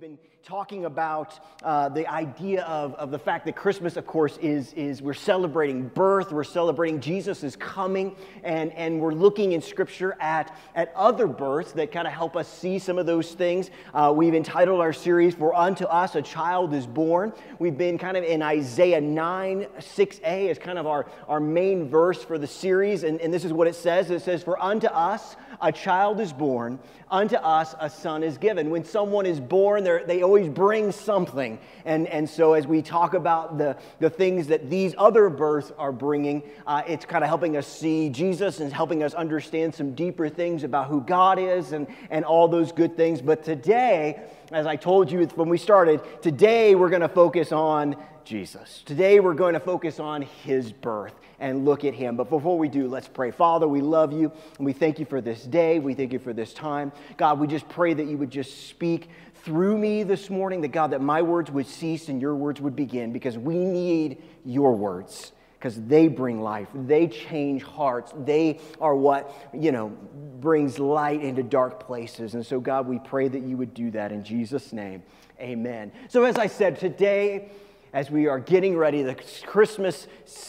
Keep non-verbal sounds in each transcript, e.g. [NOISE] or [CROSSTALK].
we've been talking about uh, the idea of, of the fact that Christmas, of course, is, is we're celebrating birth, we're celebrating Jesus is coming, and, and we're looking in Scripture at, at other births that kind of help us see some of those things. Uh, we've entitled our series, For Unto Us a Child is Born. We've been kind of in Isaiah 9, 6a as kind of our, our main verse for the series, and, and this is what it says. It says, For unto us a child is born, unto us a son is given. When someone is born, they always bring something. And, and so, as we talk about the, the things that these other births are bringing, uh, it's kind of helping us see Jesus and helping us understand some deeper things about who God is and, and all those good things. But today, as I told you when we started, today we're going to focus on Jesus. Today we're going to focus on his birth and look at him. But before we do, let's pray. Father, we love you and we thank you for this day. We thank you for this time. God, we just pray that you would just speak through me this morning, that God, that my words would cease and your words would begin because we need your words because they bring life. They change hearts. They are what, you know, brings light into dark places. And so, God, we pray that you would do that in Jesus' name. Amen. So, as I said, today, as we are getting ready. The Christmas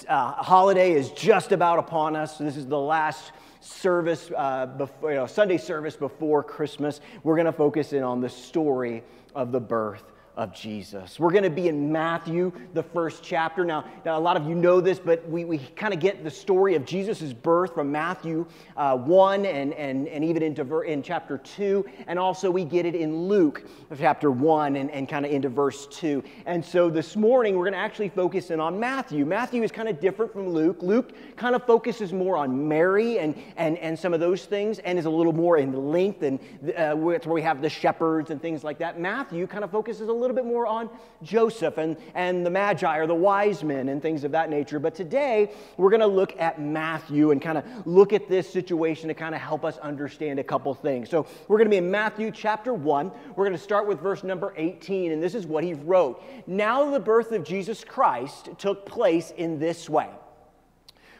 uh, holiday is just about upon us. This is the last service, uh, before, you know, Sunday service before Christmas. We're going to focus in on the story of the birth of Jesus. We're going to be in Matthew, the first chapter. Now, now a lot of you know this, but we, we kind of get the story of Jesus' birth from Matthew uh, 1 and, and, and even into ver- in chapter 2. And also we get it in Luke chapter 1 and, and kind of into verse 2. And so this morning we're going to actually focus in on Matthew. Matthew is kind of different from Luke. Luke kind of focuses more on Mary and, and, and some of those things and is a little more in length. And uh, where we have the shepherds and things like that. Matthew kind of focuses a little little bit more on Joseph and, and the Magi or the wise men and things of that nature. But today, we're going to look at Matthew and kind of look at this situation to kind of help us understand a couple things. So we're going to be in Matthew chapter 1. We're going to start with verse number 18, and this is what he wrote. Now the birth of Jesus Christ took place in this way.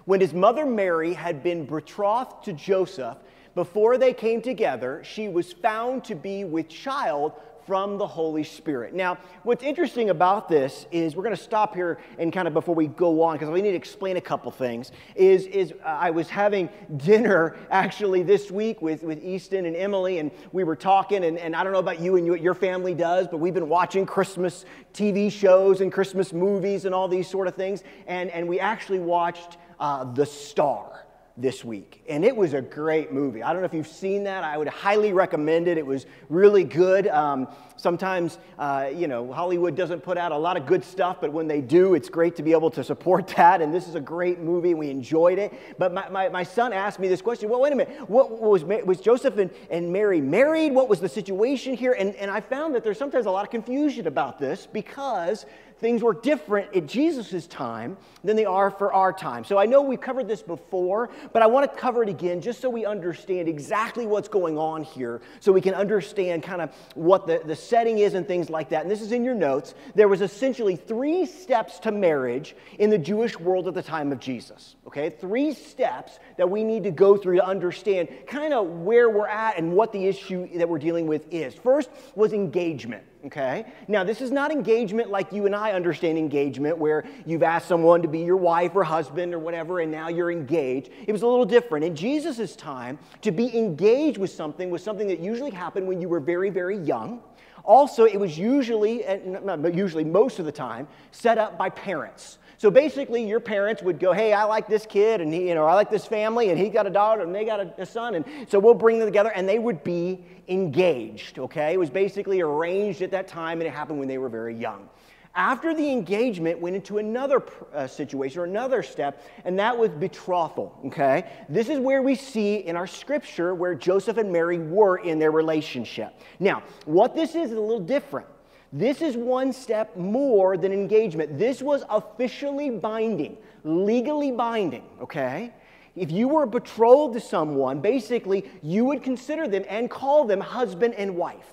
When his mother Mary had been betrothed to Joseph, before they came together, she was found to be with child from the Holy Spirit. Now, what's interesting about this is we're going to stop here and kind of before we go on, because we need to explain a couple things. Is, is uh, I was having dinner actually this week with, with Easton and Emily, and we were talking, and, and I don't know about you and you, what your family does, but we've been watching Christmas TV shows and Christmas movies and all these sort of things, and, and we actually watched uh, The Star this week. And it was a great movie. I don't know if you've seen that. I would highly recommend it. It was really good. Um, sometimes, uh, you know, Hollywood doesn't put out a lot of good stuff, but when they do, it's great to be able to support [LAUGHS] that. And this is a great movie, we enjoyed it. But my, my, my son asked me this question well, wait a minute. What was, was Joseph and, and Mary married? What was the situation here? And, and I found that there's sometimes a lot of confusion about this because things were different at Jesus' time than they are for our time. So I know we've covered this before, but I want to cover it again just so we understand exactly what's going on here, so we can understand kind of what the, the setting is and things like that. And this is in your notes. There was essentially three steps to marriage in the Jewish world at the time of Jesus. Okay, three steps that we need to go through to understand kind of where we're at and what the issue that we're dealing with is. First was engagement okay? Now, this is not engagement like you and I understand engagement, where you've asked someone to be your wife or husband or whatever, and now you're engaged. It was a little different. In Jesus' time, to be engaged with something was something that usually happened when you were very, very young. Also, it was usually, not usually, most of the time, set up by parents. So basically, your parents would go, "Hey, I like this kid, and he, you know, I like this family, and he got a daughter, and they got a, a son, and so we'll bring them together." And they would be engaged. Okay, it was basically arranged at that time, and it happened when they were very young. After the engagement, went into another uh, situation or another step, and that was betrothal. Okay, this is where we see in our scripture where Joseph and Mary were in their relationship. Now, what this is is a little different. This is one step more than engagement. This was officially binding, legally binding, okay? If you were betrothed to someone, basically you would consider them and call them husband and wife,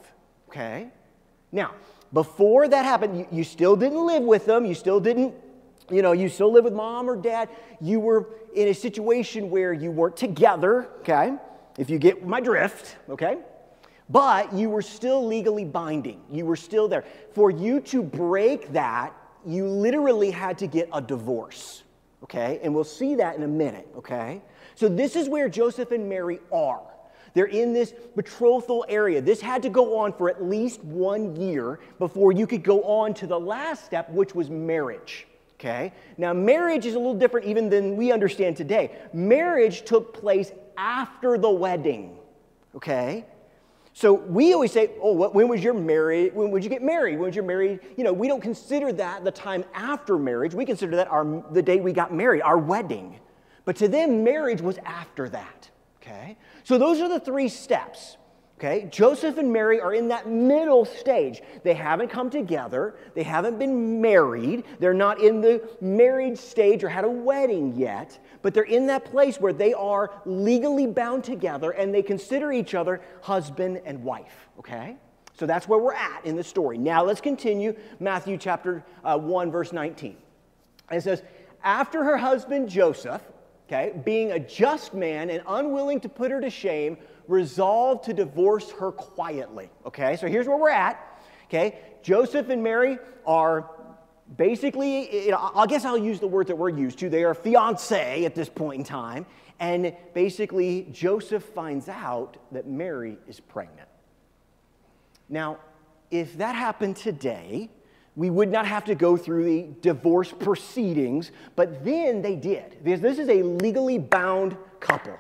okay? Now, before that happened, you, you still didn't live with them, you still didn't, you know, you still live with mom or dad. You were in a situation where you weren't together, okay? If you get my drift, okay? But you were still legally binding. You were still there. For you to break that, you literally had to get a divorce, okay? And we'll see that in a minute, okay? So this is where Joseph and Mary are. They're in this betrothal area. This had to go on for at least one year before you could go on to the last step, which was marriage. Okay? Now, marriage is a little different even than we understand today. Marriage took place after the wedding. Okay? So we always say, oh, what, when was your married? When would you get married? When was your married? You know, we don't consider that the time after marriage. We consider that our, the day we got married, our wedding. But to them, marriage was after that. Okay? So those are the three steps. Okay? Joseph and Mary are in that middle stage. They haven't come together, they haven't been married, they're not in the married stage or had a wedding yet, but they're in that place where they are legally bound together and they consider each other husband and wife. Okay? So that's where we're at in the story. Now let's continue Matthew chapter uh, 1, verse 19. It says, After her husband Joseph, okay, being a just man and unwilling to put her to shame, resolved to divorce her quietly. Okay, so here's where we're at. Okay, Joseph and Mary are basically, I guess I'll use the word that we're used to. They are fiance at this point in time. And basically, Joseph finds out that Mary is pregnant. Now, if that happened today, we would not have to go through the divorce proceedings, but then they did, because this is a legally bound couple.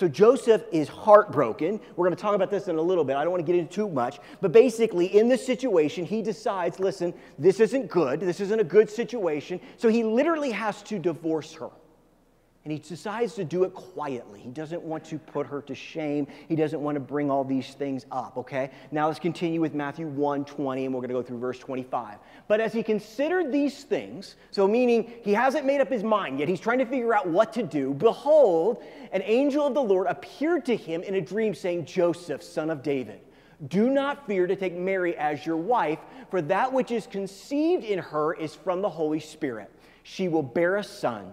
So Joseph is heartbroken. We're going to talk about this in a little bit. I don't want to get into too much. But basically, in this situation, he decides listen, this isn't good. This isn't a good situation. So he literally has to divorce her. And he decides to do it quietly. He doesn't want to put her to shame. He doesn't want to bring all these things up, okay? Now let's continue with Matthew 1 20, and we're going to go through verse 25. But as he considered these things, so meaning he hasn't made up his mind yet, he's trying to figure out what to do, behold, an angel of the Lord appeared to him in a dream, saying, Joseph, son of David, do not fear to take Mary as your wife, for that which is conceived in her is from the Holy Spirit. She will bear a son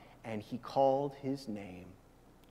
and he called his name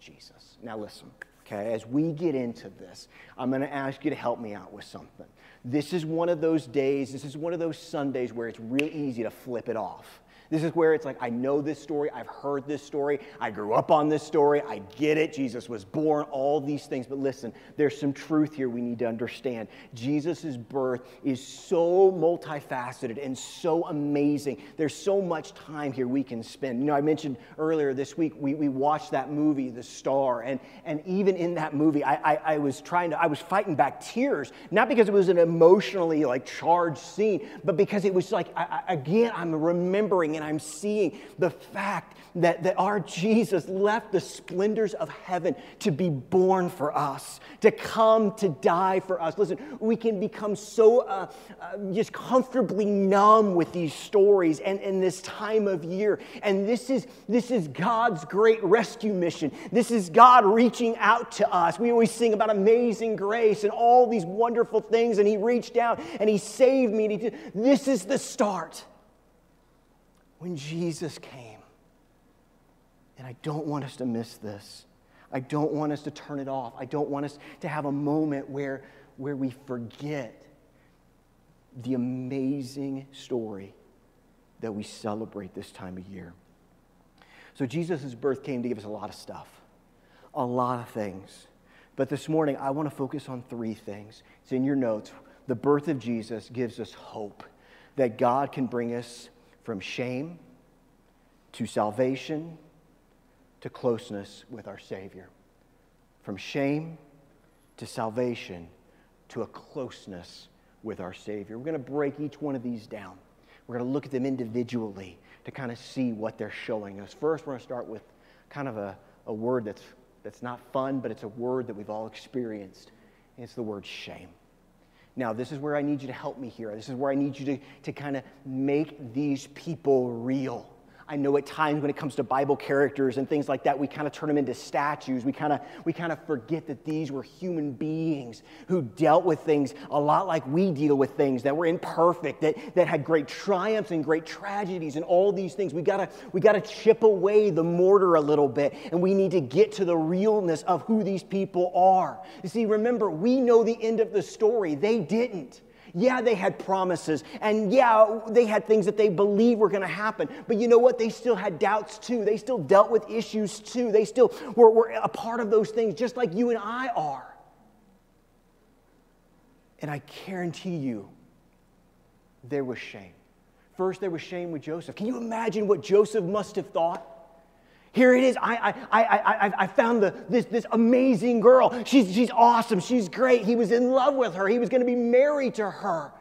Jesus. Now, listen, okay, as we get into this, I'm going to ask you to help me out with something. This is one of those days, this is one of those Sundays where it's real easy to flip it off. This is where it's like, I know this story, I've heard this story, I grew up on this story, I get it, Jesus was born, all these things. But listen, there's some truth here we need to understand. Jesus' birth is so multifaceted and so amazing. There's so much time here we can spend. You know, I mentioned earlier this week, we, we watched that movie, The Star, and, and even in that movie, I, I, I was trying to, I was fighting back tears, not because it was an emotionally like charged scene, but because it was like, I, again, I'm remembering and I'm seeing the fact that, that our Jesus left the splendors of heaven to be born for us, to come to die for us. Listen, we can become so uh, uh, just comfortably numb with these stories and in this time of year. And this is, this is God's great rescue mission. This is God reaching out to us. We always sing about amazing grace and all these wonderful things, and He reached out and He saved me. And he did. This is the start when Jesus came. And I don't want us to miss this. I don't want us to turn it off. I don't want us to have a moment where, where we forget the amazing story that we celebrate this time of year. So, Jesus' birth came to give us a lot of stuff, a lot of things. But this morning, I want to focus on three things. It's in your notes. The birth of Jesus gives us hope that God can bring us from shame to salvation to closeness with our Savior. From shame to salvation to a closeness with our Savior. We're going to break each one of these down. We're going to look at them individually to kind of see what they're showing us. First, we're going to start with kind of a, a word that's, that's not fun, but it's a word that we've all experienced. It's the word shame. Now, this is where I need you to help me here. This is where I need you to, to kind of make these people real. I know at times when it comes to Bible characters and things like that, we kind of turn them into statues. We kind of we kind of forget that these were human beings who dealt with things a lot like we deal with things, that were imperfect, that, that had great triumphs and great tragedies and all these things. We gotta we gotta chip away the mortar a little bit, and we need to get to the realness of who these people are. You see, remember, we know the end of the story. They didn't. Yeah, they had promises, and yeah, they had things that they believed were going to happen. But you know what? They still had doubts too. They still dealt with issues too. They still were, were a part of those things, just like you and I are. And I guarantee you, there was shame. First, there was shame with Joseph. Can you imagine what Joseph must have thought? Here it is. I, I, I, I, I found the, this, this amazing girl. She's, she's awesome. She's great. He was in love with her. He was going to be married to her.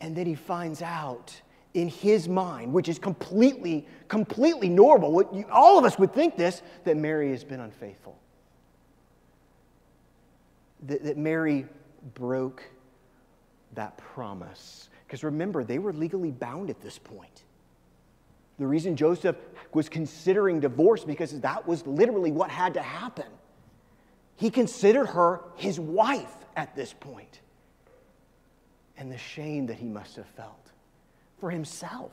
And then he finds out in his mind, which is completely, completely normal. You, all of us would think this, that Mary has been unfaithful. That, that Mary broke that promise. Because remember, they were legally bound at this point. The reason Joseph was considering divorce because that was literally what had to happen. He considered her his wife at this point. And the shame that he must have felt for himself.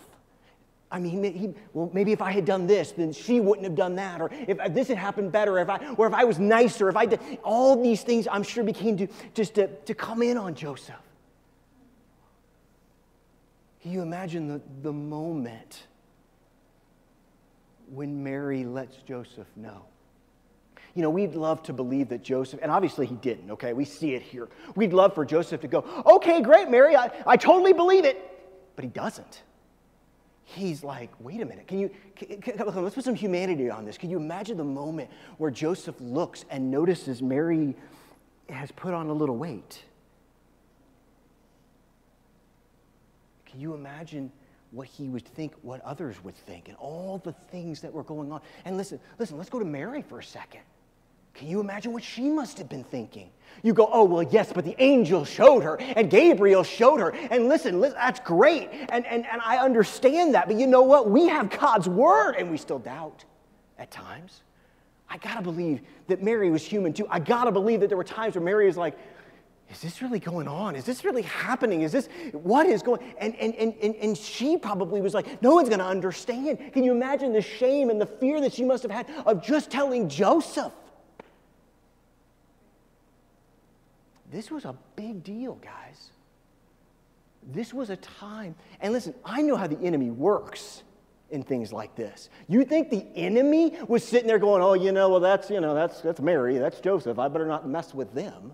I mean, he, well, maybe if I had done this, then she wouldn't have done that. Or if this had happened better, if I, or if I was nicer, if I did, all these things I'm sure became to, just to, to come in on Joseph. Can you imagine the, the moment when Mary lets Joseph know. You know, we'd love to believe that Joseph, and obviously he didn't, okay? We see it here. We'd love for Joseph to go, okay, great, Mary, I, I totally believe it. But he doesn't. He's like, wait a minute, can you, can, can, let's put some humanity on this. Can you imagine the moment where Joseph looks and notices Mary has put on a little weight? Can you imagine what he would think, what others would think, and all the things that were going on. And listen, listen, let's go to Mary for a second. Can you imagine what she must have been thinking? You go, oh, well, yes, but the angel showed her and Gabriel showed her. And listen, listen that's great. And, and, and I understand that. But you know what? We have God's word and we still doubt at times. I got to believe that Mary was human too. I got to believe that there were times where Mary was like, is this really going on? Is this really happening? Is this, what is going, and, and, and, and, and she probably was like, no one's going to understand. Can you imagine the shame and the fear that she must have had of just telling Joseph? This was a big deal, guys. This was a time, and listen, I know how the enemy works in things like this. You think the enemy was sitting there going, oh, you know, well, that's, you know, that's, that's Mary, that's Joseph, I better not mess with them.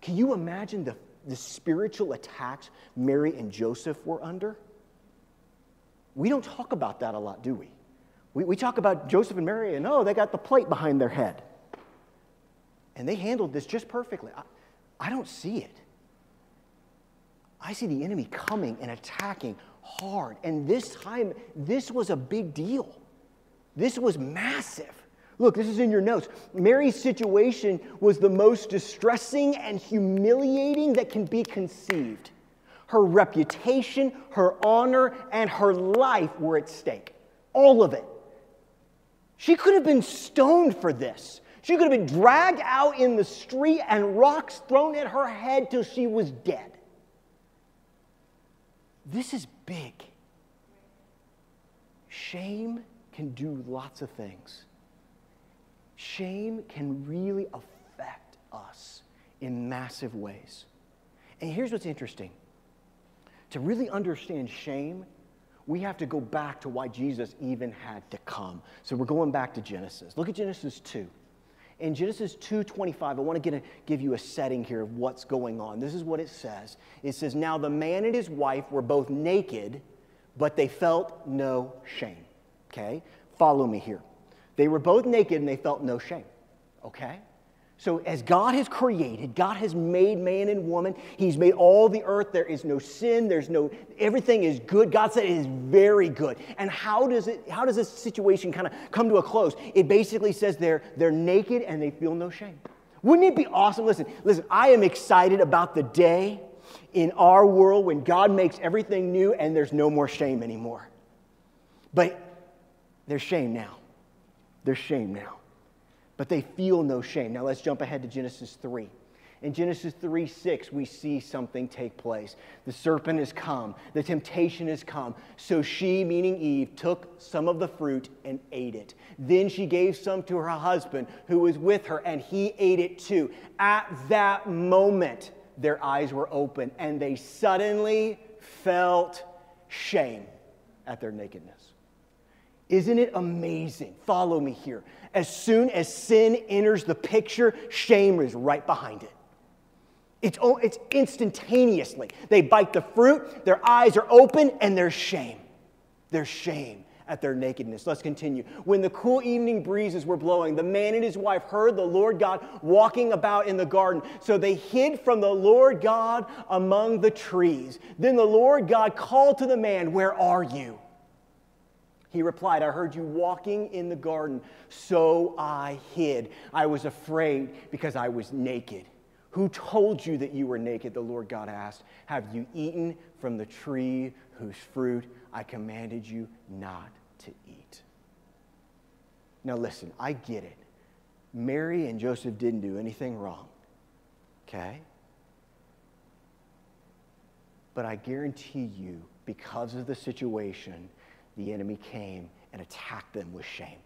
Can you imagine the, the spiritual attacks Mary and Joseph were under? We don't talk about that a lot, do we? We, we talk about Joseph and Mary, and oh, they got the plate behind their head. And they handled this just perfectly. I, I don't see it. I see the enemy coming and attacking hard. And this time, this was a big deal. This was massive. Look, this is in your notes. Mary's situation was the most distressing and humiliating that can be conceived. Her reputation, her honor, and her life were at stake. All of it. She could have been stoned for this. She could have been dragged out in the street and rocks thrown at her head till she was dead. This is big. Shame can do lots of things shame can really affect us in massive ways. And here's what's interesting to really understand shame, we have to go back to why Jesus even had to come. So we're going back to Genesis. Look at Genesis 2. In Genesis 2:25, I want to, a, give you a setting here of what's going on. This is what it says. It says, "Now the man and his wife were both naked, but they felt no shame." Okay? Follow me here. They were both naked and they felt no shame. Okay? So, as God has created, God has made man and woman. He's made all the earth. There is no sin. There's no, everything is good. God said it is very good. And how does it, how does this situation kind of come to a close? It basically says they're, they're naked and they feel no shame. Wouldn't it be awesome? Listen, listen, I am excited about the day in our world when God makes everything new and there's no more shame anymore. But there's shame now. There's shame now. But they feel no shame. Now let's jump ahead to Genesis 3. In Genesis 3 6, we see something take place. The serpent has come, the temptation has come. So she, meaning Eve, took some of the fruit and ate it. Then she gave some to her husband who was with her, and he ate it too. At that moment, their eyes were open, and they suddenly felt shame at their nakedness. Isn't it amazing? Follow me here. As soon as sin enters the picture, shame is right behind it. It's, it's instantaneously. They bite the fruit, their eyes are open, and there's shame. There's shame at their nakedness. Let's continue. When the cool evening breezes were blowing, the man and his wife heard the Lord God walking about in the garden. So they hid from the Lord God among the trees. Then the Lord God called to the man, Where are you? He replied, I heard you walking in the garden, so I hid. I was afraid because I was naked. Who told you that you were naked? The Lord God asked. Have you eaten from the tree whose fruit I commanded you not to eat? Now, listen, I get it. Mary and Joseph didn't do anything wrong, okay? But I guarantee you, because of the situation, the enemy came and attacked them with shame.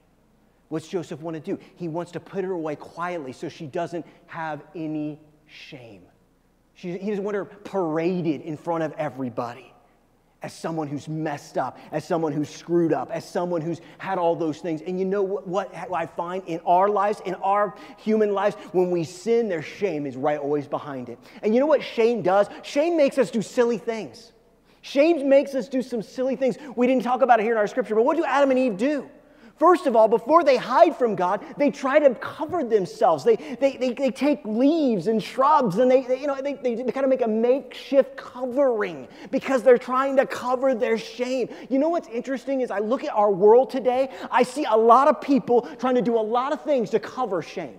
What's Joseph want to do? He wants to put her away quietly so she doesn't have any shame. She, he doesn't want her paraded in front of everybody as someone who's messed up, as someone who's screwed up, as someone who's had all those things. And you know what, what, I find in our lives, in our human lives, when we sin, their shame is right always behind it. And you know what shame does? Shame makes us do silly things. Shame makes us do some silly things. We didn't talk about it here in our scripture, but what do Adam and Eve do? First of all, before they hide from God, they try to cover themselves. They, they, they, they take leaves and shrubs and they, they you know, they, they, they kind of make a makeshift covering because they're trying to cover their shame. You know what's interesting is I look at our world today, I see a lot of people trying to do a lot of things to cover shame.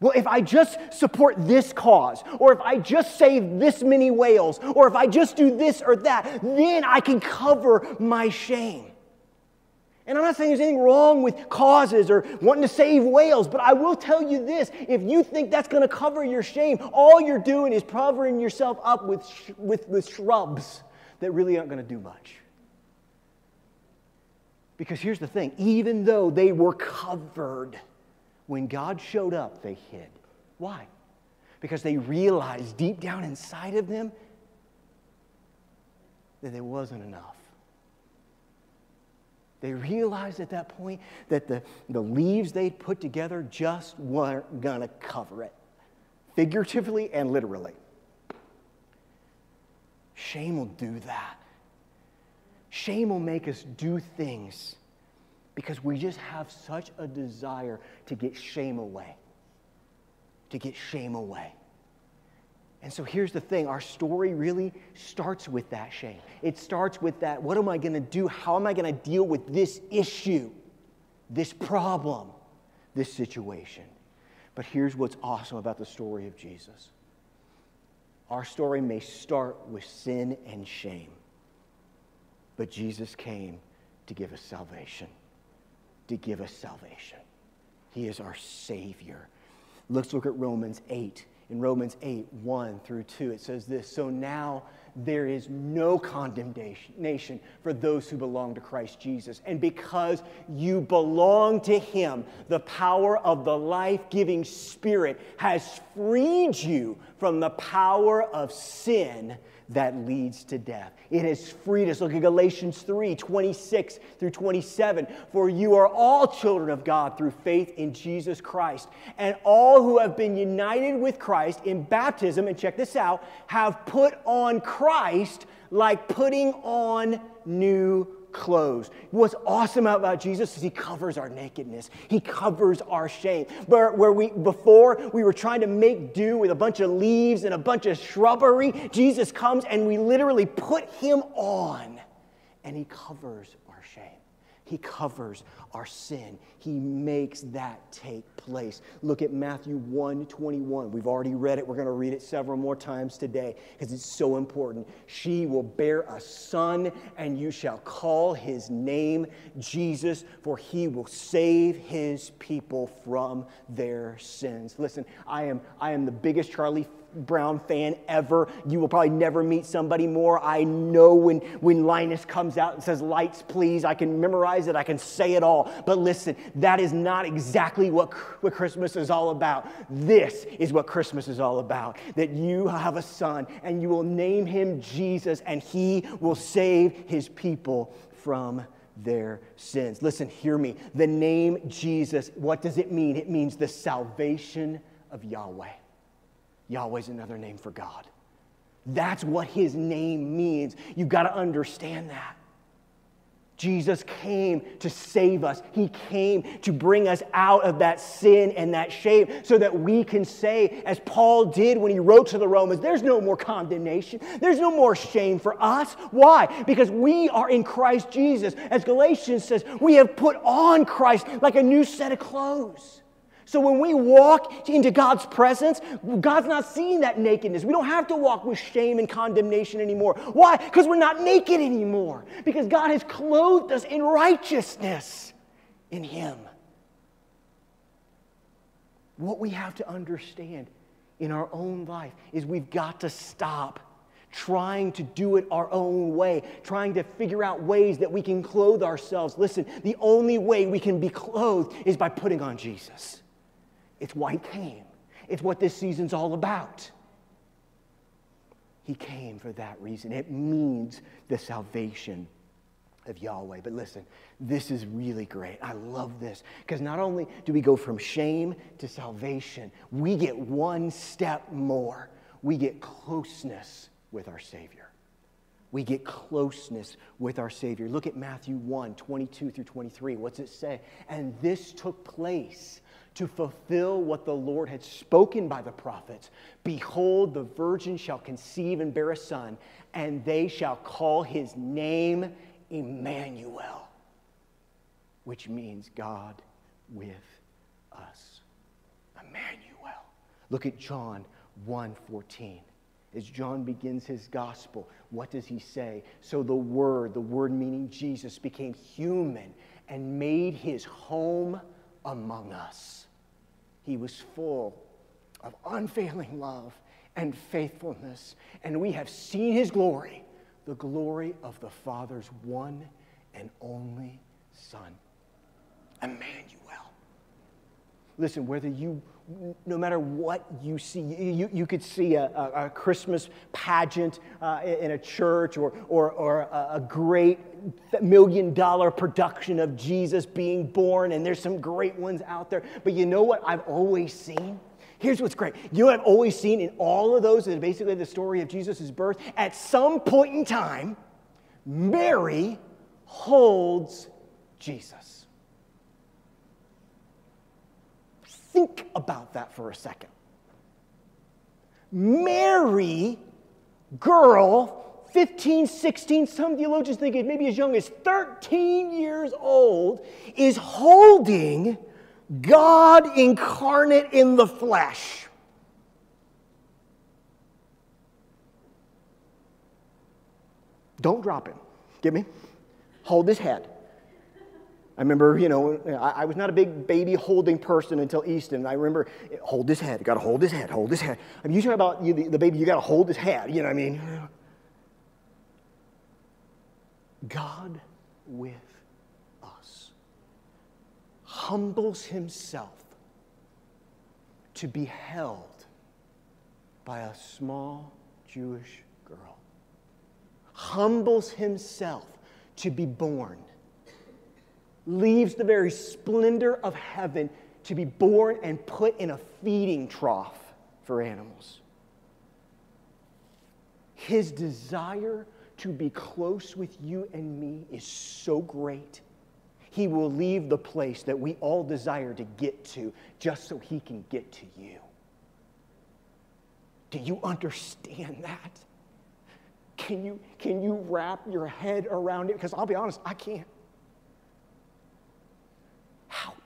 Well, if I just support this cause, or if I just save this many whales, or if I just do this or that, then I can cover my shame. And I'm not saying there's anything wrong with causes or wanting to save whales, but I will tell you this if you think that's going to cover your shame, all you're doing is covering yourself up with, sh- with, with shrubs that really aren't going to do much. Because here's the thing even though they were covered, when God showed up, they hid. Why? Because they realized deep down inside of them that there wasn't enough. They realized at that point that the, the leaves they'd put together just weren't going to cover it, figuratively and literally. Shame will do that. Shame will make us do things because we just have such a desire to get shame away. To get shame away. And so here's the thing our story really starts with that shame. It starts with that what am I going to do? How am I going to deal with this issue, this problem, this situation? But here's what's awesome about the story of Jesus our story may start with sin and shame, but Jesus came to give us salvation. To give us salvation. He is our Savior. Let's look at Romans 8 in Romans 8, 1 through 2, it says this So now there is no condemnation for those who belong to Christ Jesus. And because you belong to Him, the power of the life giving Spirit has freed you from the power of sin that leads to death. It has freed us. Look at Galatians 3 26 through 27. For you are all children of God through faith in Jesus Christ. And all who have been united with Christ in baptism, and check this out, have put on Christ like putting on new clothes. What's awesome about Jesus is he covers our nakedness. He covers our shame. Where, where we before we were trying to make do with a bunch of leaves and a bunch of shrubbery, Jesus comes and we literally put him on and he covers. He covers our sin. He makes that take place. Look at Matthew 1 21. We've already read it. We're going to read it several more times today because it's so important. She will bear a son, and you shall call his name Jesus, for he will save his people from their sins. Listen, I am, I am the biggest Charlie Brown fan ever. You will probably never meet somebody more. I know when, when Linus comes out and says, Lights, please, I can memorize it, I can say it all. But listen, that is not exactly what, what Christmas is all about. This is what Christmas is all about that you have a son and you will name him Jesus and he will save his people from their sins. Listen, hear me. The name Jesus, what does it mean? It means the salvation of Yahweh. Yahweh's another name for God. That's what his name means. You've got to understand that. Jesus came to save us. He came to bring us out of that sin and that shame so that we can say, as Paul did when he wrote to the Romans, there's no more condemnation. There's no more shame for us. Why? Because we are in Christ Jesus. As Galatians says, we have put on Christ like a new set of clothes. So when we walk into God's presence, God's not seeing that nakedness. We don't have to walk with shame and condemnation anymore. Why? Because we're not naked anymore. Because God has clothed us in righteousness in Him. What we have to understand in our own life is we've got to stop trying to do it our own way, trying to figure out ways that we can clothe ourselves. Listen, the only way we can be clothed is by putting on Jesus. It's why he came. It's what this season's all about. He came for that reason. It means the salvation of Yahweh. But listen, this is really great. I love this because not only do we go from shame to salvation, we get one step more. We get closeness with our Savior. We get closeness with our Savior. Look at Matthew 1 22 through 23. What's it say? And this took place to fulfill what the Lord had spoken by the prophets Behold, the virgin shall conceive and bear a son, and they shall call his name Emmanuel, which means God with us. Emmanuel. Look at John 1:14. As John begins his gospel, what does he say? So the Word, the Word meaning Jesus, became human and made his home among us. He was full of unfailing love and faithfulness, and we have seen his glory, the glory of the Father's one and only Son, Emmanuel. Listen, whether you, no matter what you see, you, you could see a, a, a Christmas pageant uh, in a church or, or, or a, great million dollar production of Jesus being born, and there's some great ones out there. But you know what I've always seen? Here's what's great. You know what I've always seen in all of those that basically the story of Jesus' birth? At some point in time, Mary holds Jesus. Think about that for a second. Mary, girl, 15, 16, some theologians think it maybe as young as 13 years old, is holding God incarnate in the flesh. Don't drop him. Get me? Hold his head. I remember, you know, I, I, was not a big baby holding person until Easton. I remember, hold his head. You got to hold his head. Hold his head. I mean, you talk about you, the, the baby, you got to hold his head. You know what I mean? God with us humbles himself to be held by a small Jewish girl, humbles himself to be born leaves the very splendor of heaven to be born and put in a feeding trough for animals. His desire to be close with you and me is so great. He will leave the place that we all desire to get to just so he can get to you. Do you understand that? Can you, can you wrap your head around it? Because I'll be honest, I can't.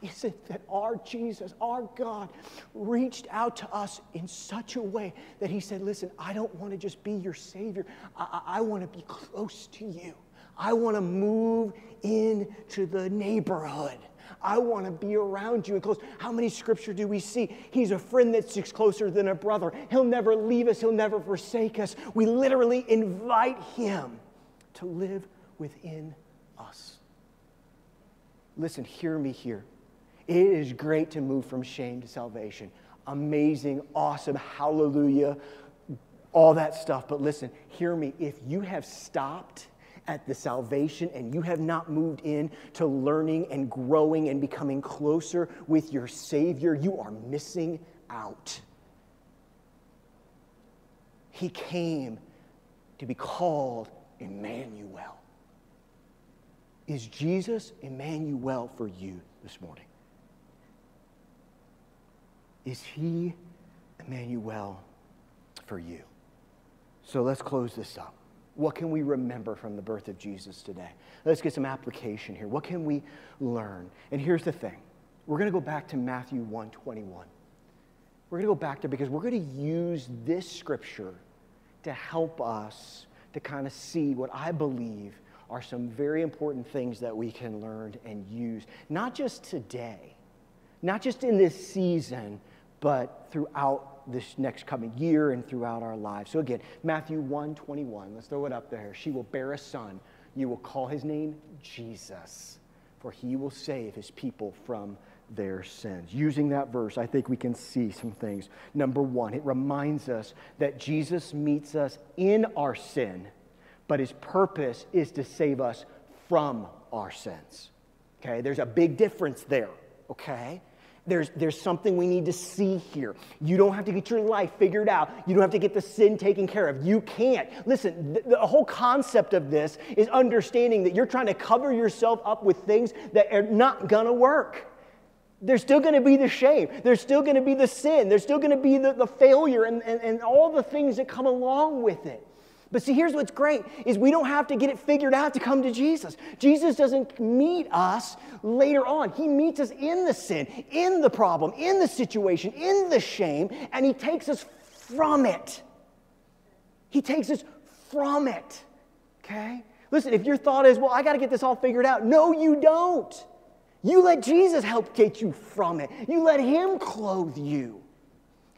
Is it that our Jesus, our God, reached out to us in such a way that He said, Listen, I don't want to just be your Savior, I, I, want to be close to you. I want to move into the neighborhood. I want to be around you and close. How many scripture do we see? He's a friend that sticks closer than a brother. He'll never leave us, he'll never forsake us. We literally invite him to live within us. Listen, hear me here. It is great to move from shame to salvation. Amazing, awesome, hallelujah, all that stuff. But listen, hear me. If you have stopped at the salvation and you have not moved in to learning and growing and becoming closer with your Savior, you are missing out. He came to be called Emmanuel. Is Jesus Emmanuel for you this morning? Is he Emmanuel for you? So let's close this up. What can we remember from the birth of Jesus today? Let's get some application here. What can we learn? And here's the thing. We're going to go back to Matthew 121. We're going to go back there because we're going to use this scripture to help us to kind of see what I believe are some very important things that we can learn and use, not just today, not just in this season, but throughout this next coming year and throughout our lives. So again, Matthew 1 21, let's throw it up there. She will bear a son. You will call his name Jesus, for he will save his people from their sins. Using that verse, I think we can see some things. Number one, it reminds us that Jesus meets us in our sin, but his purpose is to save us from our sins. Okay, there's a big difference there. Okay? There's, there's something we need to see here. You don't have to get your life figured out. You don't have to get the sin taken care of. You can't. Listen, the, the whole concept of this is understanding that you're trying to cover yourself up with things that are not going to work. There's still going to be the shame. There's still going to be the sin. There's still going to be the, the failure and, and, and all the things that come along with it. But see, here's what's great is we don't have to get it figured out to come to Jesus. Jesus doesn't meet us later on. He meets us in the sin, in the problem, in the situation, in the shame, and he takes us from it. He takes us from it. Okay? Listen, if your thought is, well, I got to get this all figured out. No, you don't. You let Jesus help get you from it. You let him clothe you.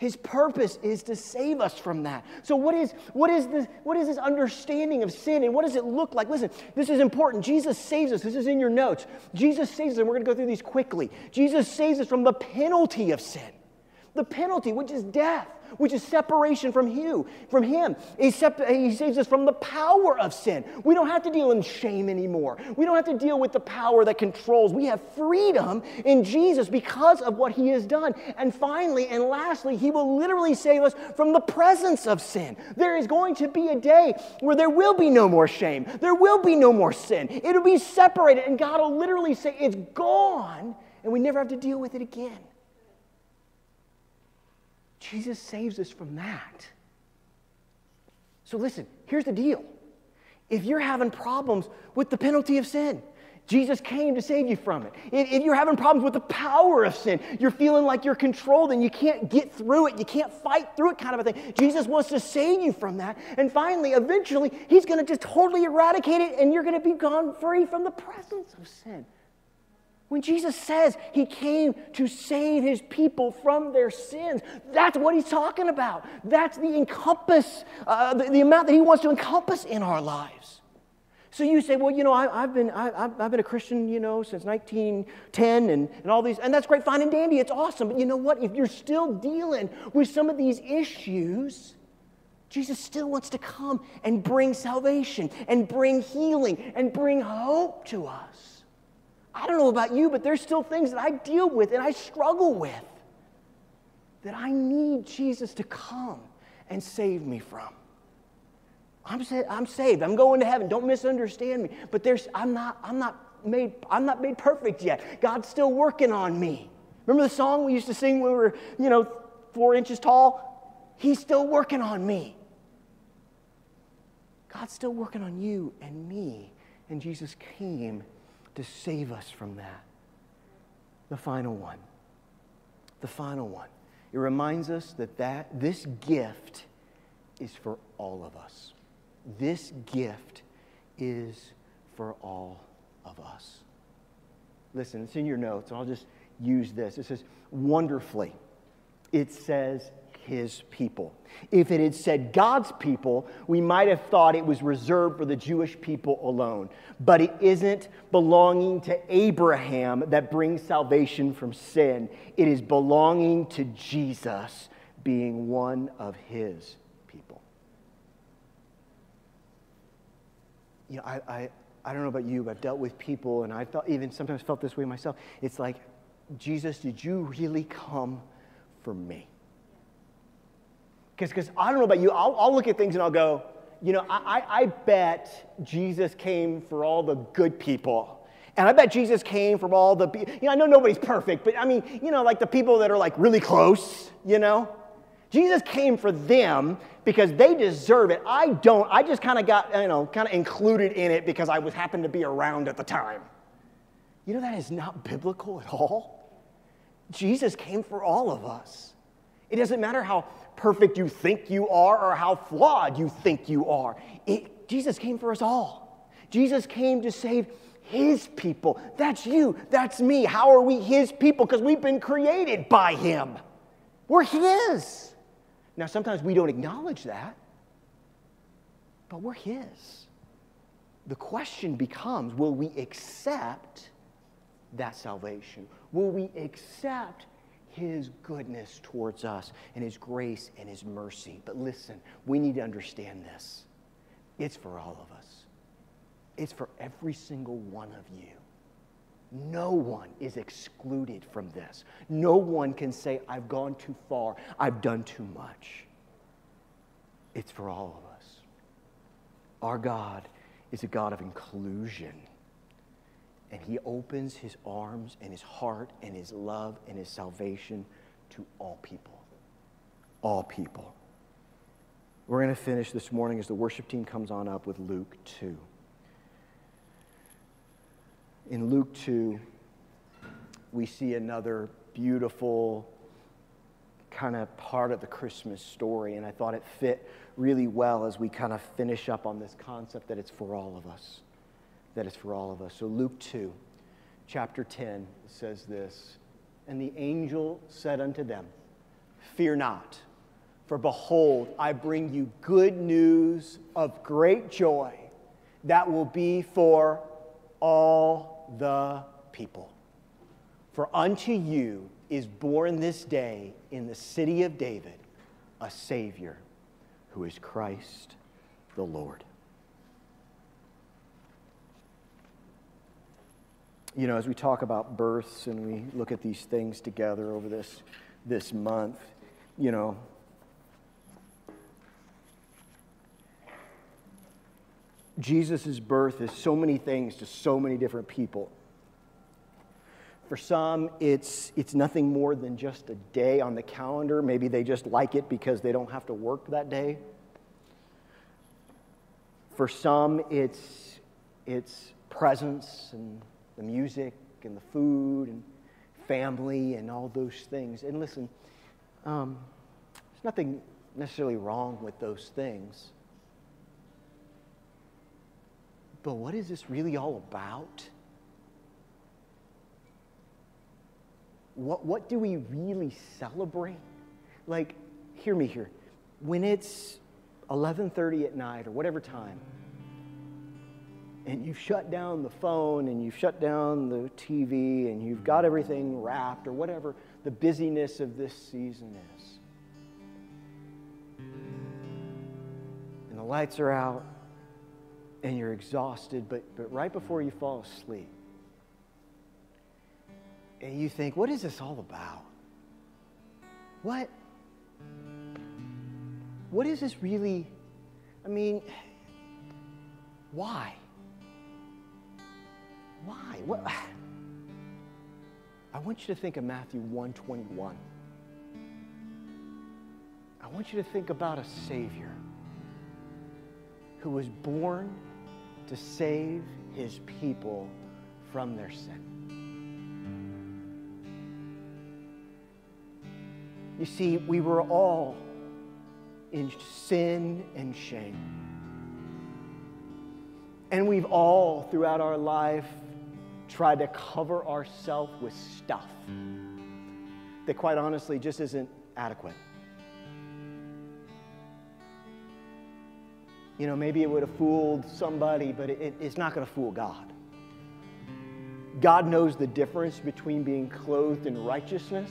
His purpose is to save us from that. So, what is, what, is this, what is this understanding of sin and what does it look like? Listen, this is important. Jesus saves us. This is in your notes. Jesus saves us, and we're going to go through these quickly. Jesus saves us from the penalty of sin, the penalty, which is death which is separation from you, from Him. He, sep- he saves us from the power of sin. We don't have to deal in shame anymore. We don't have to deal with the power that controls. We have freedom in Jesus because of what He has done. And finally, and lastly, He will literally save us from the presence of sin. There is going to be a day where there will be no more shame, there will be no more sin. It'll be separated, and God will literally say, It's gone, and we never have to deal with it again. Jesus saves us from that. So listen, here's the deal. If you're having problems with the penalty of sin, Jesus came to save you from it. If you're having problems with the power of sin, you're feeling like you're controlled and you can't get through it, you can't fight through it, kind of a thing. Jesus wants to save you from that. And finally, eventually, He's going to just totally eradicate it and you're going to be gone free from the presence of sin. When Jesus says he came to save his people from their sins, that's what he's talking about. That's the encompass, uh, the, the, amount that he wants to encompass in our lives. So you say, well, you know, I, have been, I, have been a Christian, you know, since 1910 and, and all these, and that's great, fine and dandy, it's awesome. But you know what? If you're still dealing with some of these issues, Jesus still wants to come and bring salvation and bring healing and bring hope to us. I don't know about you, but there's still things that I deal with and I struggle with that I need Jesus to come and save me from. I'm, sa- I'm saved. I'm going to heaven. Don't misunderstand me. But there's, I'm, not, I'm, not made, I'm not made perfect yet. God's still working on me. Remember the song we used to sing when we were, you know, four inches tall? He's still working on me. God's still working on you and me. And Jesus came to save us from that. the final one. The final one. It reminds us that, that this gift is for all of us. This gift is for all of us. Listen, it's in your notes, and I'll just use this. It says, wonderfully. It says, his people. If it had said God's people, we might have thought it was reserved for the Jewish people alone. But it isn't belonging to Abraham that brings salvation from sin, it is belonging to Jesus being one of his people. You know, I, I, I don't know about you, but I've dealt with people, and I felt even sometimes felt this way myself. It's like, Jesus, did you really come for me? Because I don't know about you, I'll, I'll, look at things and I'll go, you know, I, I bet Jesus came for all the good people. And I bet Jesus came from all the, you know, I know nobody's perfect, but I mean, you know, like the people that are like really close, you know? Jesus came for them because they deserve it. I don't. I just kind of got, you know, kind of included in it because I was happened to be around at the time. You know, that is not biblical at all. Jesus came for all of us. It doesn't matter how perfect you think you are or how flawed you think you are. It, Jesus came for us all. Jesus came to save his people. That's you. That's me. How are we his people? Because we've been created by him. We're his. Now, sometimes we don't acknowledge that, but we're his. The question becomes will we accept that salvation? Will we accept his goodness towards us and His grace and His mercy. But listen, we need to understand this. It's for all of us, it's for every single one of you. No one is excluded from this. No one can say, I've gone too far, I've done too much. It's for all of us. Our God is a God of inclusion and he opens his arms and his heart and his love and his salvation to all people. All people. We're going to finish this morning as the worship team comes on up with Luke 2. In Luke 2, we see another beautiful kind of part of the Christmas story, and I thought it fit really well as we kind of finish up on this concept that it's for all of us that is for all of us. So, Luke 2, chapter 10 says this And the angel said unto them, Fear not, for behold, I bring you good news of great joy that will be for all the people. For unto you is born this day in the city of David a Savior who is Christ the Lord. You know, as we talk about births and we look at these things together over this, this month, you know, Jesus' birth is so many things to so many different people. For some, it's, it's nothing more than just a day on the calendar. Maybe they just like it because they don't have to work that day. For some, it's, it's presents and the music and the food and family and all those things. And listen, um, there's nothing necessarily wrong with those things. But what is this really all about? What, what do we really celebrate? Like, hear me here. When it's 11:30 at night or whatever time, and you've shut down the phone and you've shut down the TV and you've got everything wrapped or whatever the busyness of this season is. And the lights are out and you're exhausted, but, but right before you fall asleep, and you think, what is this all about? What? What is this really? I mean, why? Why? What? [SIGHS] I want you to think of Matthew 121. I want you to think about a Savior who was born to save his people from their sin. You see, we were all in sin and shame. And we've all, throughout our life, tried to cover ourselves with stuff that, quite honestly, just isn't adequate. You know, maybe it would have fooled somebody, but it, it's not going to fool God. God knows the difference between being clothed in righteousness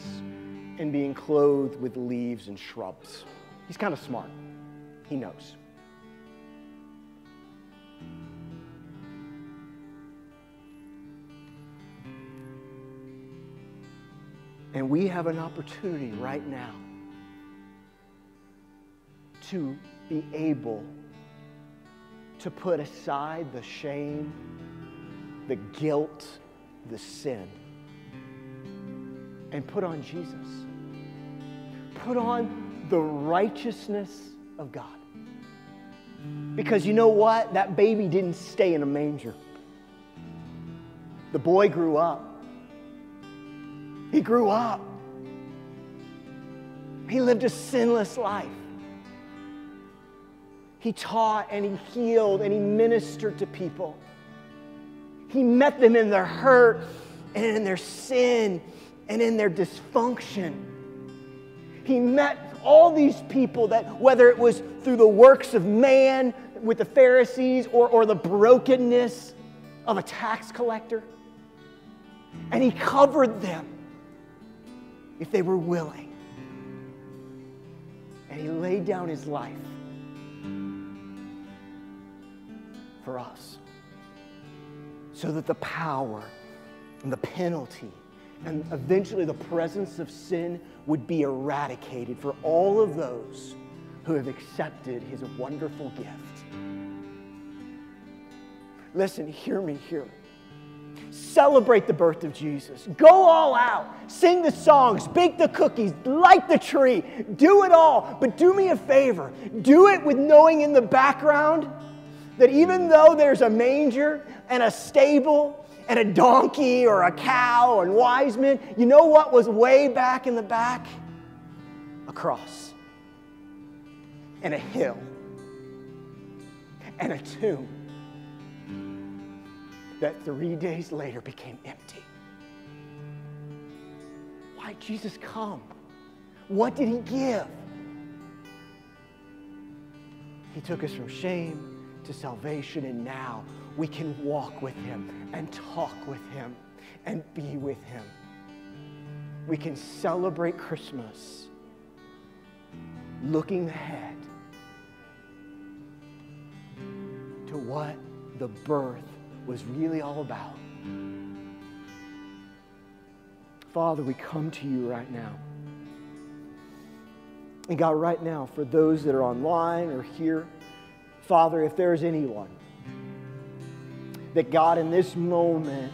and being clothed with leaves and shrubs. He's kind of smart. He knows. And we have an opportunity right now to be able to put aside the shame, the guilt, the sin, and put on Jesus. Put on the righteousness of God. Because you know what? That baby didn't stay in a manger. The boy grew up. He grew up. He lived a sinless life. He taught and he healed and he ministered to people. He met them in their hurt and in their sin and in their dysfunction. He met all these people that, whether it was through the works of man with the Pharisees or, or the brokenness of a tax collector, and he covered them if they were willing. And he laid down his life for us. So that the power and the penalty and eventually the presence of sin would be eradicated for all of those who have accepted his wonderful gift. Listen, hear me here. Celebrate the birth of Jesus. Go all out. Sing the songs, bake the cookies, light the tree. Do it all. But do me a favor do it with knowing in the background that even though there's a manger and a stable and a donkey or a cow and wise men, you know what was way back in the back? A cross and a hill and a tomb that three days later became empty. Why did Jesus come? What did he give? He took us from shame to salvation, and now we can walk with Him and talk with Him and be with Him. We can celebrate Christmas looking ahead to what the birth was really all about. Father, we come to you right now. And God, right now, for those that are online or here, Father, if there's anyone that God in this moment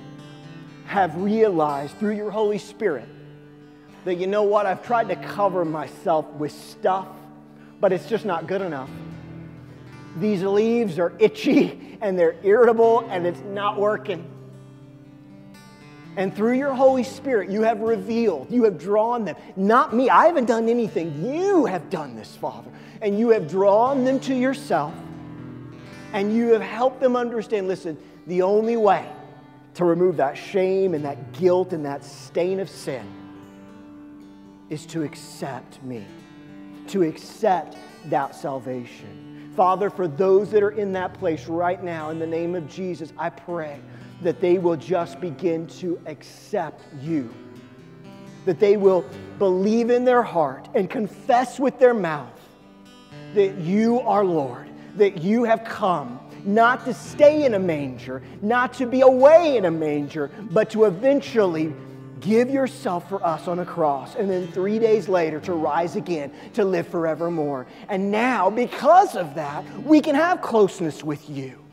have realized through your Holy Spirit that you know what, I've tried to cover myself with stuff, but it's just not good enough. These leaves are itchy and they're irritable and it's not working. And through your Holy Spirit, you have revealed, you have drawn them. Not me, I haven't done anything. You have done this, Father. And you have drawn them to yourself and you have helped them understand listen, the only way to remove that shame and that guilt and that stain of sin is to accept me, to accept that salvation. Father, for those that are in that place right now, in the name of Jesus, I pray that they will just begin to accept you. That they will believe in their heart and confess with their mouth that you are Lord that you have come not to stay in a manger, not to be away in a manger, but to eventually give yourself for us on a cross, and then three days later to rise again to live forevermore. And now, because of that, we can have closeness with you.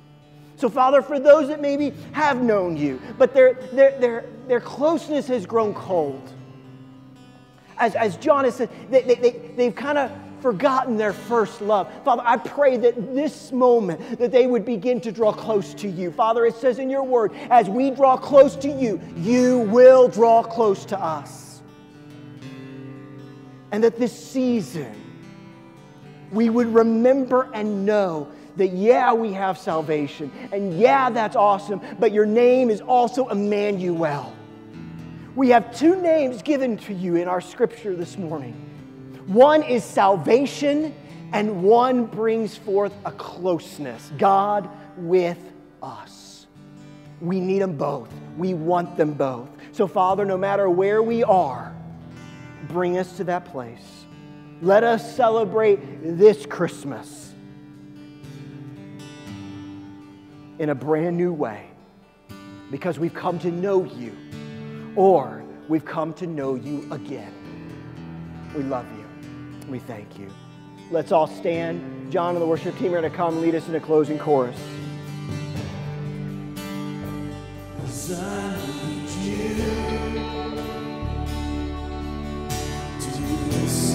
So, Father, for those that maybe have known you, but their, their, their, their closeness has grown cold, as, as John has said, they, they, they, they've kind of forgotten their first love. Father, I pray that this moment that they would begin to draw close to you. Father, it says in your word, as we draw close to you, you will draw close to us. And that this season, we would remember and know that, yeah, we have salvation, and yeah, that's awesome, but your name is also Emmanuel. We have two names given to you in our scripture this morning. One is salvation, and one brings forth a closeness God with us. We need them both. We want them both. So, Father, no matter where we are, bring us to that place. Let us celebrate this Christmas in a brand new way because we've come to know you or we've come to know you again. We love you. We thank you. Let's all stand. John and the worship team are going to come lead us in a closing chorus.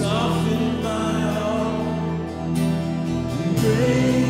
Heart, break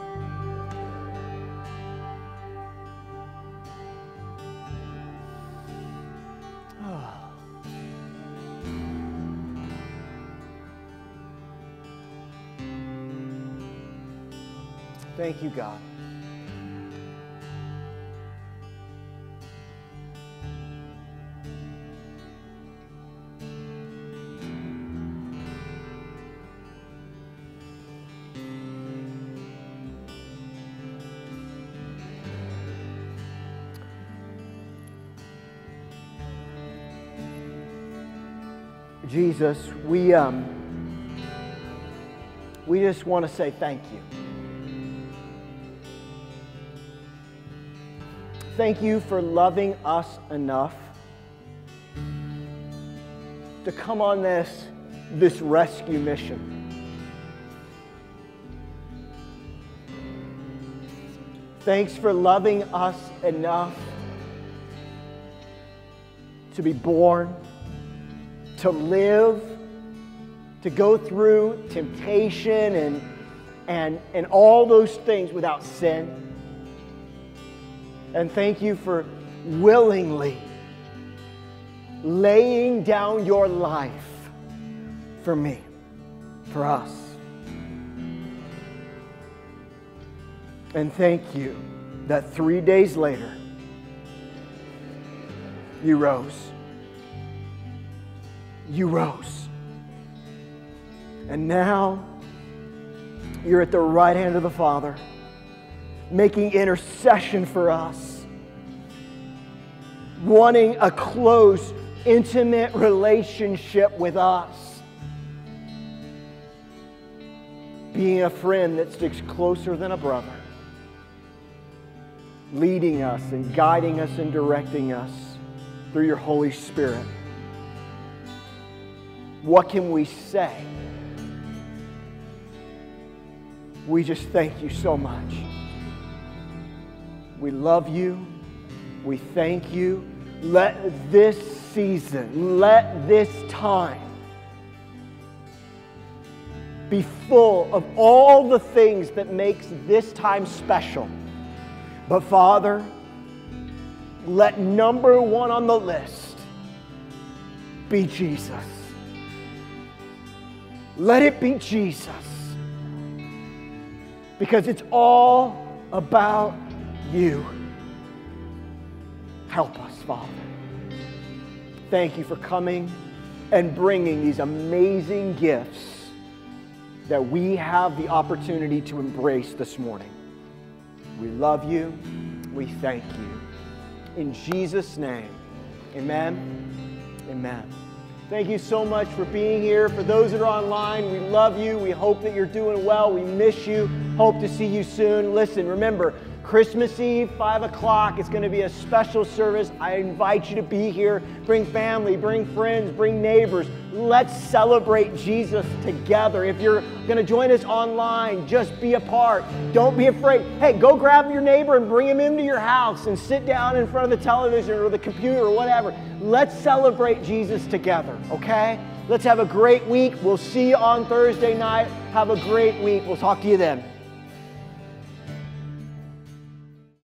Thank you, God. Jesus, we, um, we just want to say thank you. Thank you for loving us enough to come on this, this rescue mission. Thanks for loving us enough to be born, to live, to go through temptation and, and, and all those things without sin. And thank you for willingly laying down your life for me, for us. And thank you that three days later, you rose. You rose. And now you're at the right hand of the Father, making intercession for us, wanting a close, intimate relationship with us, being a friend that sticks closer than a brother, leading us and guiding us and directing us through your Holy Spirit. What can we say we just thank you so much. We love you. We thank you. Let this season, let this time be full of all the things that makes this time special. But Father, let number one on the list be Jesus. Let it be Jesus. Because it's all about you. Help us, Father. Thank you for coming and bringing these amazing gifts that we have the opportunity to embrace this morning. We love you. We thank you. In Jesus' name, amen. Amen. Thank you so much for being here. For those that are online, we love you. We hope that you're doing well. We miss you. Hope to see you soon. Listen, remember, Christmas Eve, 5 o'clock. It's going to be a special service. I invite you to be here. Bring family, bring friends, bring neighbors. Let's celebrate Jesus together. If you're going to join us online, just be a part. Don't be afraid. Hey, go grab your neighbor and bring him into your house and sit down in front of the television or the computer or whatever. Let's celebrate Jesus together, okay? Let's have a great week. We'll see you on Thursday night. Have a great week. We'll talk to you then.